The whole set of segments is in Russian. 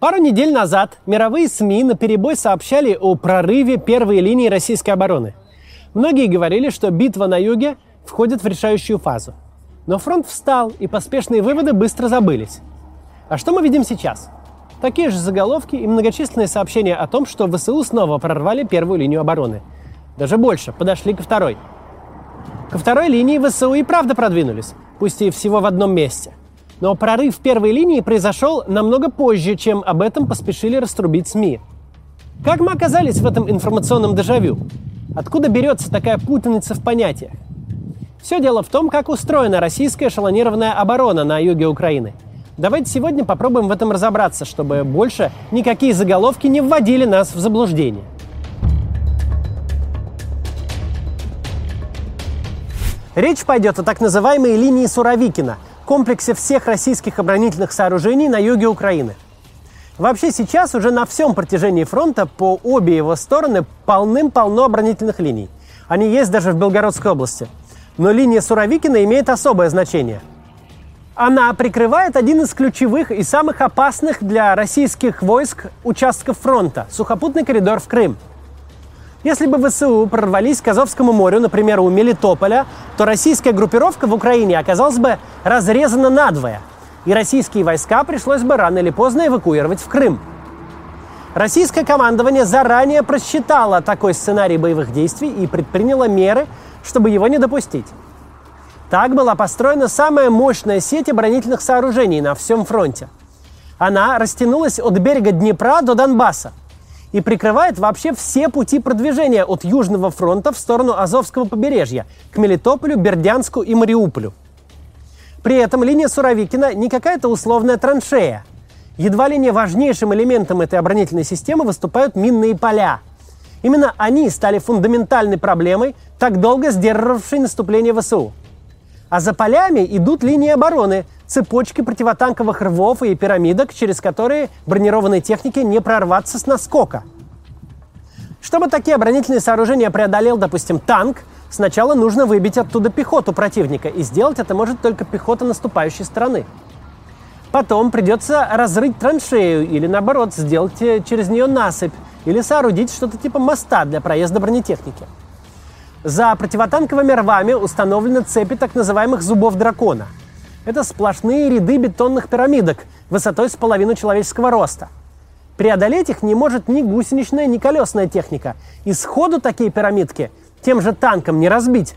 Пару недель назад мировые СМИ на перебой сообщали о прорыве первой линии российской обороны. Многие говорили, что битва на юге входит в решающую фазу. Но фронт встал, и поспешные выводы быстро забылись. А что мы видим сейчас? Такие же заголовки и многочисленные сообщения о том, что ВСУ снова прорвали первую линию обороны. Даже больше, подошли ко второй. Ко второй линии ВСУ и правда продвинулись, пусть и всего в одном месте. Но прорыв первой линии произошел намного позже, чем об этом поспешили раструбить СМИ. Как мы оказались в этом информационном дежавю? Откуда берется такая путаница в понятиях? Все дело в том, как устроена российская эшелонированная оборона на юге Украины. Давайте сегодня попробуем в этом разобраться, чтобы больше никакие заголовки не вводили нас в заблуждение. Речь пойдет о так называемой линии Суровикина – комплексе всех российских оборонительных сооружений на юге Украины. Вообще сейчас уже на всем протяжении фронта по обе его стороны полным-полно оборонительных линий. Они есть даже в Белгородской области. Но линия Суровикина имеет особое значение. Она прикрывает один из ключевых и самых опасных для российских войск участков фронта – сухопутный коридор в Крым – если бы ВСУ прорвались к Азовскому морю, например, у Мелитополя, то российская группировка в Украине оказалась бы разрезана надвое, и российские войска пришлось бы рано или поздно эвакуировать в Крым. Российское командование заранее просчитало такой сценарий боевых действий и предприняло меры, чтобы его не допустить. Так была построена самая мощная сеть оборонительных сооружений на всем фронте. Она растянулась от берега Днепра до Донбасса – и прикрывает вообще все пути продвижения от Южного фронта в сторону Азовского побережья к Мелитополю, Бердянску и Мариуполю. При этом линия Суровикина не какая-то условная траншея. Едва ли не важнейшим элементом этой оборонительной системы выступают минные поля. Именно они стали фундаментальной проблемой, так долго сдерживавшей наступление ВСУ. А за полями идут линии обороны, цепочки противотанковых рвов и пирамидок, через которые бронированной технике не прорваться с наскока. Чтобы такие оборонительные сооружения преодолел, допустим, танк, сначала нужно выбить оттуда пехоту противника, и сделать это может только пехота наступающей стороны. Потом придется разрыть траншею или, наоборот, сделать э, через нее насыпь или соорудить что-то типа моста для проезда бронетехники – за противотанковыми рвами установлены цепи так называемых зубов дракона. Это сплошные ряды бетонных пирамидок высотой с половину человеческого роста. Преодолеть их не может ни гусеничная, ни колесная техника. И сходу такие пирамидки тем же танком не разбить.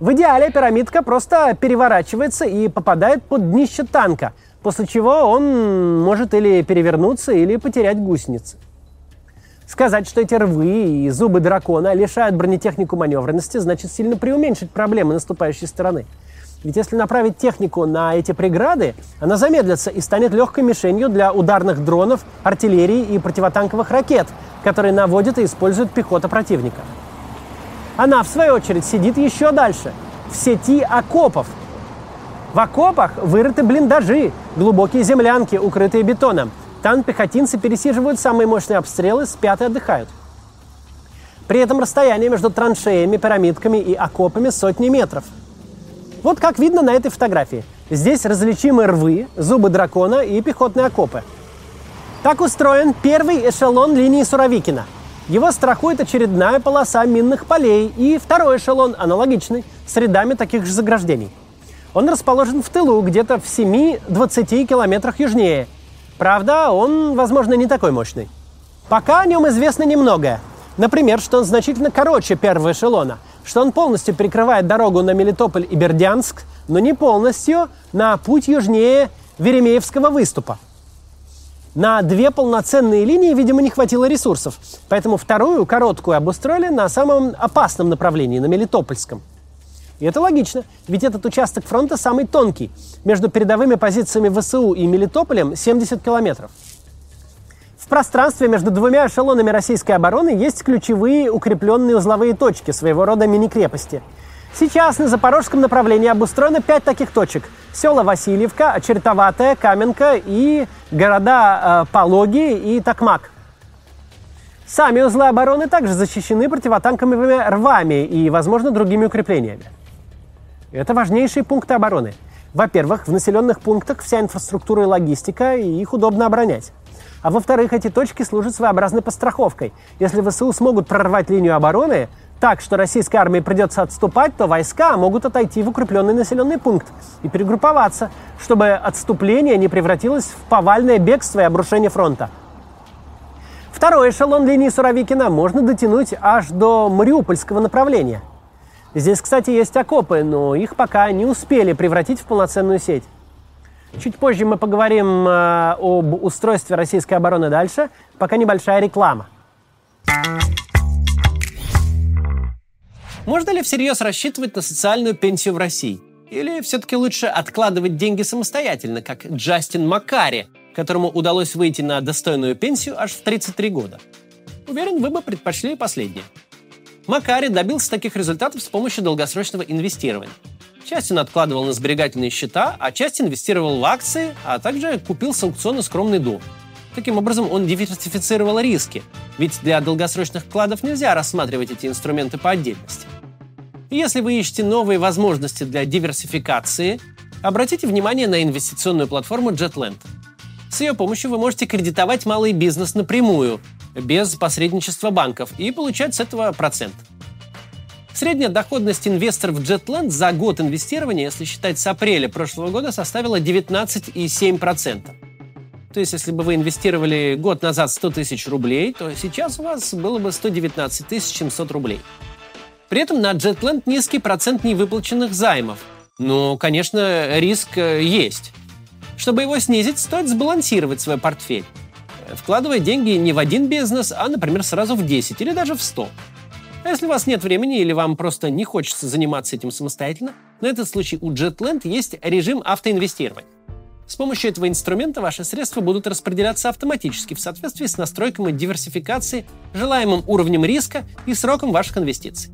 В идеале пирамидка просто переворачивается и попадает под днище танка, после чего он может или перевернуться, или потерять гусеницы. Сказать, что эти рвы и зубы дракона лишают бронетехнику маневренности, значит сильно преуменьшить проблемы наступающей стороны. Ведь если направить технику на эти преграды, она замедлится и станет легкой мишенью для ударных дронов, артиллерии и противотанковых ракет, которые наводят и используют пехота противника. Она, в свою очередь, сидит еще дальше, в сети окопов. В окопах вырыты блиндажи, глубокие землянки, укрытые бетоном. Там пехотинцы пересиживают самые мощные обстрелы, спят и отдыхают. При этом расстояние между траншеями, пирамидками и окопами сотни метров. Вот как видно на этой фотографии. Здесь различимы рвы, зубы дракона и пехотные окопы. Так устроен первый эшелон линии Суровикина. Его страхует очередная полоса минных полей и второй эшелон, аналогичный, с рядами таких же заграждений. Он расположен в тылу, где-то в 7-20 километрах южнее – Правда, он, возможно, не такой мощный. Пока о нем известно немногое. Например, что он значительно короче первого эшелона, что он полностью перекрывает дорогу на Мелитополь и Бердянск, но не полностью на путь южнее Веремеевского выступа. На две полноценные линии, видимо, не хватило ресурсов, поэтому вторую, короткую, обустроили на самом опасном направлении, на Мелитопольском – и это логично, ведь этот участок фронта самый тонкий. Между передовыми позициями ВСУ и Мелитополем 70 километров. Пространстве между двумя эшелонами российской обороны есть ключевые укрепленные узловые точки, своего рода мини-крепости. Сейчас на запорожском направлении обустроено пять таких точек. Села Васильевка, Очеретоватая, Каменка и города э, Пологи и Токмак. Сами узлы обороны также защищены противотанковыми рвами и, возможно, другими укреплениями. Это важнейшие пункты обороны. Во-первых, в населенных пунктах вся инфраструктура и логистика, и их удобно оборонять. А во-вторых, эти точки служат своеобразной постраховкой. Если ВСУ смогут прорвать линию обороны, так, что российской армии придется отступать, то войска могут отойти в укрепленный населенный пункт и перегрупповаться, чтобы отступление не превратилось в повальное бегство и обрушение фронта. Второй эшелон линии Суровикина можно дотянуть аж до Мариупольского направления. Здесь, кстати, есть окопы, но их пока не успели превратить в полноценную сеть. Чуть позже мы поговорим э, об устройстве российской обороны дальше, пока небольшая реклама. Можно ли всерьез рассчитывать на социальную пенсию в России? Или все-таки лучше откладывать деньги самостоятельно, как Джастин Макари, которому удалось выйти на достойную пенсию аж в 33 года? Уверен, вы бы предпочли последнее. Макари добился таких результатов с помощью долгосрочного инвестирования. Часть он откладывал на сберегательные счета, а часть инвестировал в акции, а также купил с аукциона скромный дом. Таким образом, он диверсифицировал риски, ведь для долгосрочных вкладов нельзя рассматривать эти инструменты по отдельности. И если вы ищете новые возможности для диверсификации, обратите внимание на инвестиционную платформу JetLand. С ее помощью вы можете кредитовать малый бизнес напрямую, без посредничества банков, и получать с этого процент – Средняя доходность инвесторов JetLand за год инвестирования, если считать с апреля прошлого года, составила 19,7%. То есть, если бы вы инвестировали год назад 100 тысяч рублей, то сейчас у вас было бы 119 тысяч 700 рублей. При этом на JetLand низкий процент невыплаченных займов. Но, конечно, риск э, есть. Чтобы его снизить, стоит сбалансировать свой портфель. Вкладывая деньги не в один бизнес, а, например, сразу в 10 или даже в 100. А если у вас нет времени или вам просто не хочется заниматься этим самостоятельно, на этот случай у JetLand есть режим автоинвестирования. С помощью этого инструмента ваши средства будут распределяться автоматически в соответствии с настройками диверсификации, желаемым уровнем риска и сроком ваших инвестиций.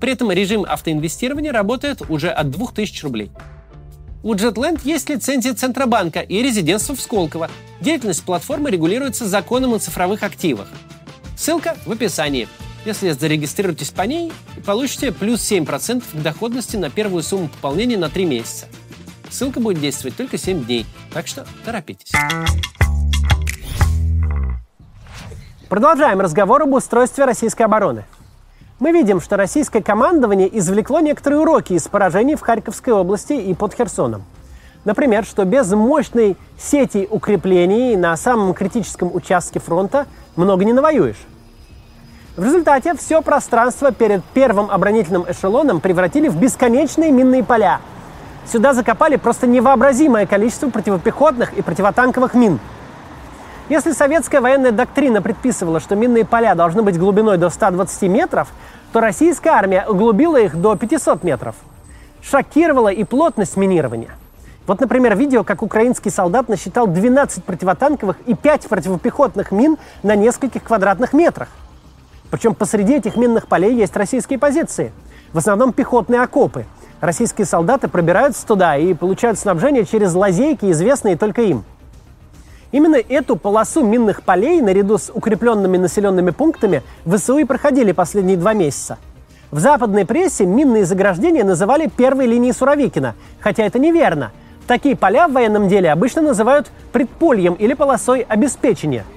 При этом режим автоинвестирования работает уже от 2000 рублей. У JetLand есть лицензия Центробанка и резидентство в Сколково. Деятельность платформы регулируется законом о цифровых активах. Ссылка в описании. Если зарегистрируетесь по ней, получите плюс 7% к доходности на первую сумму пополнения на 3 месяца. Ссылка будет действовать только 7 дней, так что торопитесь. Продолжаем разговор об устройстве российской обороны. Мы видим, что российское командование извлекло некоторые уроки из поражений в Харьковской области и под Херсоном. Например, что без мощной сети укреплений на самом критическом участке фронта много не навоюешь. В результате все пространство перед первым оборонительным эшелоном превратили в бесконечные минные поля. Сюда закопали просто невообразимое количество противопехотных и противотанковых мин. Если советская военная доктрина предписывала, что минные поля должны быть глубиной до 120 метров, то российская армия углубила их до 500 метров. Шокировала и плотность минирования. Вот, например, видео, как украинский солдат насчитал 12 противотанковых и 5 противопехотных мин на нескольких квадратных метрах – причем посреди этих минных полей есть российские позиции. В основном пехотные окопы. Российские солдаты пробираются туда и получают снабжение через лазейки, известные только им. Именно эту полосу минных полей наряду с укрепленными населенными пунктами ВСУ и проходили последние два месяца. В западной прессе минные заграждения называли первой линией Суровикина, хотя это неверно. Такие поля в военном деле обычно называют предпольем или полосой обеспечения –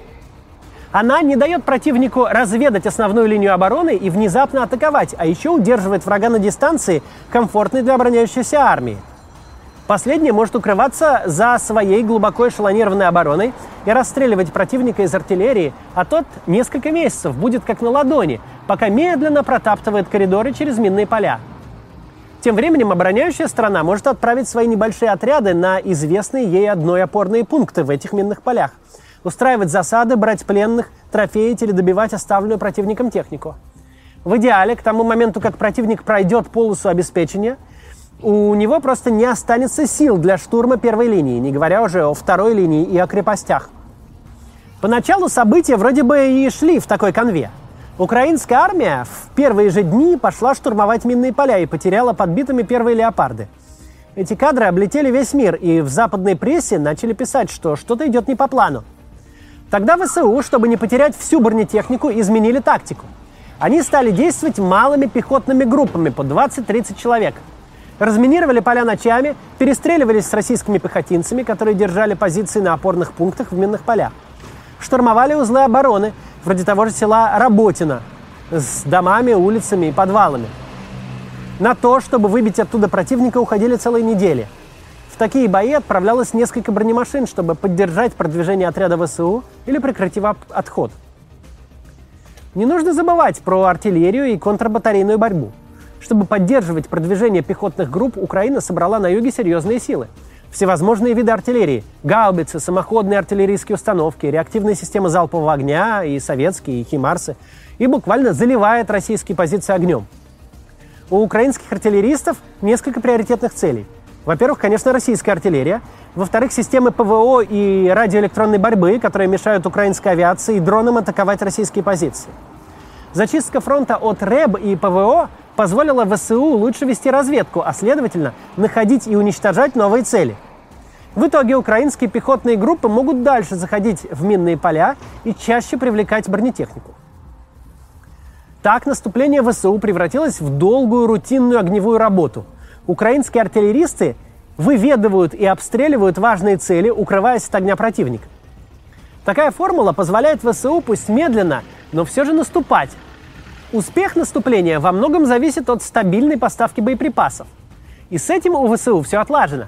она не дает противнику разведать основную линию обороны и внезапно атаковать, а еще удерживает врага на дистанции, комфортной для обороняющейся армии. Последний может укрываться за своей глубоко эшелонированной обороной и расстреливать противника из артиллерии, а тот несколько месяцев будет как на ладони, пока медленно протаптывает коридоры через минные поля. Тем временем обороняющая страна может отправить свои небольшие отряды на известные ей одной опорные пункты в этих минных полях – устраивать засады, брать пленных, трофеить или добивать оставленную противником технику. В идеале, к тому моменту, как противник пройдет полосу обеспечения, у него просто не останется сил для штурма первой линии, не говоря уже о второй линии и о крепостях. Поначалу события вроде бы и шли в такой конве. Украинская армия в первые же дни пошла штурмовать минные поля и потеряла подбитыми первые леопарды. Эти кадры облетели весь мир, и в западной прессе начали писать, что что-то идет не по плану. Тогда ВСУ, чтобы не потерять всю бронетехнику, изменили тактику. Они стали действовать малыми пехотными группами по 20-30 человек. Разминировали поля ночами, перестреливались с российскими пехотинцами, которые держали позиции на опорных пунктах в минных полях. штурмовали узлы обороны, вроде того же села Работино, с домами, улицами и подвалами. На то, чтобы выбить оттуда противника, уходили целые недели. Такие бои отправлялось несколько бронемашин, чтобы поддержать продвижение отряда ВСУ или прекратить его отход. Не нужно забывать про артиллерию и контрбатарейную борьбу. Чтобы поддерживать продвижение пехотных групп, Украина собрала на юге серьезные силы. Всевозможные виды артиллерии – гаубицы, самоходные артиллерийские установки, реактивные системы залпового огня, и советские, и химарсы – и буквально заливает российские позиции огнем. У украинских артиллеристов несколько приоритетных целей. Во-первых, конечно, российская артиллерия. Во-вторых, системы ПВО и радиоэлектронной борьбы, которые мешают украинской авиации и дронам атаковать российские позиции. Зачистка фронта от РЭБ и ПВО позволила ВСУ лучше вести разведку, а следовательно, находить и уничтожать новые цели. В итоге украинские пехотные группы могут дальше заходить в минные поля и чаще привлекать бронетехнику. Так наступление ВСУ превратилось в долгую рутинную огневую работу. Украинские артиллеристы выведывают и обстреливают важные цели, укрываясь от огня противника. Такая формула позволяет ВСУ пусть медленно, но все же наступать. Успех наступления во многом зависит от стабильной поставки боеприпасов. И с этим у ВСУ все отлажено.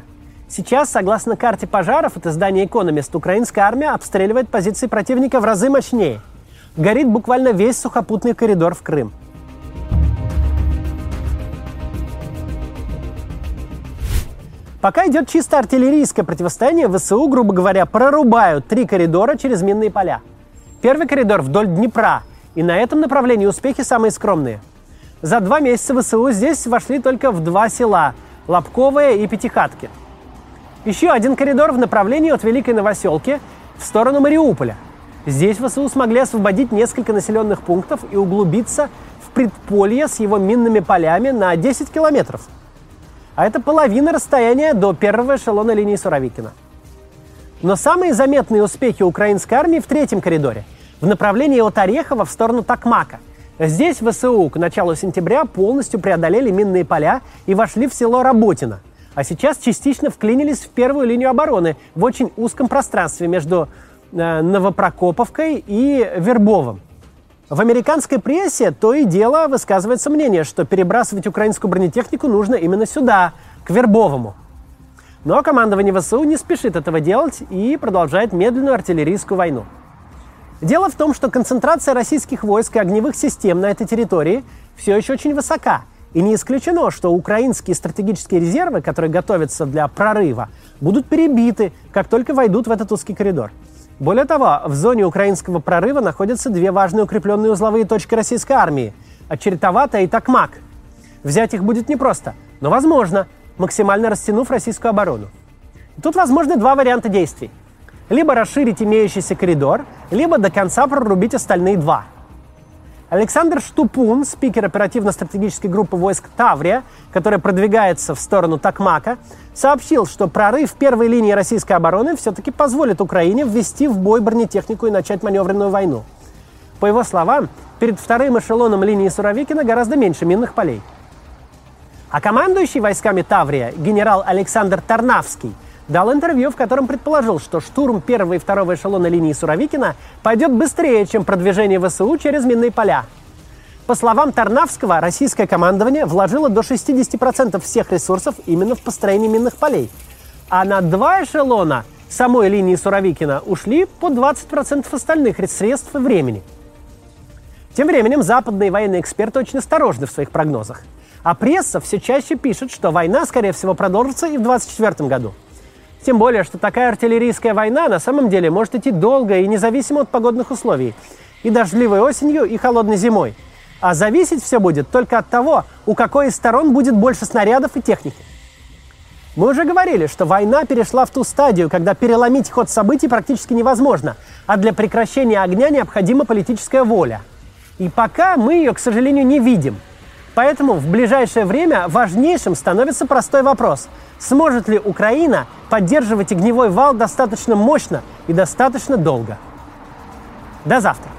Сейчас, согласно карте пожаров от издания «Экономист», украинская армия обстреливает позиции противника в разы мощнее – горит буквально весь сухопутный коридор в Крым. Пока идет чисто артиллерийское противостояние, ВСУ, грубо говоря, прорубают три коридора через минные поля. Первый коридор вдоль Днепра, и на этом направлении успехи самые скромные. За два месяца ВСУ здесь вошли только в два села – Лобковое и Пятихатки. Еще один коридор в направлении от Великой Новоселки в сторону Мариуполя – Здесь ВСУ смогли освободить несколько населенных пунктов и углубиться в предполье с его минными полями на 10 километров. А это половина расстояния до первого эшелона линии Суровикина. Но самые заметные успехи украинской армии в третьем коридоре, в направлении от Орехова в сторону Такмака. Здесь ВСУ к началу сентября полностью преодолели минные поля и вошли в село Работино. А сейчас частично вклинились в первую линию обороны в очень узком пространстве между Э, Новопрокоповкой и Вербовым. В американской прессе то и дело высказывается мнение, что перебрасывать украинскую бронетехнику нужно именно сюда, к Вербовому. Но командование ВСУ не спешит этого делать и продолжает медленную артиллерийскую войну. Дело в том, что концентрация российских войск и огневых систем на этой территории все еще очень высока. И не исключено, что украинские стратегические резервы, которые готовятся для прорыва, будут перебиты, как только войдут в этот узкий коридор. Более того, в зоне украинского прорыва находятся две важные укрепленные узловые точки российской армии – Очеретовата и Токмак. Взять их будет непросто, но возможно, максимально растянув российскую оборону. тут возможны два варианта действий. Либо расширить имеющийся коридор, либо до конца прорубить остальные два – Александр Штупун, спикер оперативно-стратегической группы войск Таврия, которая продвигается в сторону Такмака, сообщил, что прорыв первой линии российской обороны все-таки позволит Украине ввести в бой бронетехнику и начать маневренную войну. По его словам, перед вторым эшелоном линии Суровикина гораздо меньше минных полей. А командующий войсками Таврия генерал Александр Тарнавский – дал интервью, в котором предположил, что штурм первого и второго эшелона линии Суровикина пойдет быстрее, чем продвижение ВСУ через минные поля. По словам Тарнавского, российское командование вложило до 60% всех ресурсов именно в построение минных полей. А на два эшелона самой линии Суровикина ушли по 20% остальных средств и времени. Тем временем западные военные эксперты очень осторожны в своих прогнозах. А пресса все чаще пишет, что война, скорее всего, продолжится и в 2024 году. Тем более, что такая артиллерийская война на самом деле может идти долго и независимо от погодных условий. И дождливой осенью, и холодной зимой. А зависеть все будет только от того, у какой из сторон будет больше снарядов и техники. Мы уже говорили, что война перешла в ту стадию, когда переломить ход событий практически невозможно, а для прекращения огня необходима политическая воля. И пока мы ее, к сожалению, не видим. Поэтому в ближайшее время важнейшим становится простой вопрос – Сможет ли Украина поддерживать огневой вал достаточно мощно и достаточно долго? До завтра!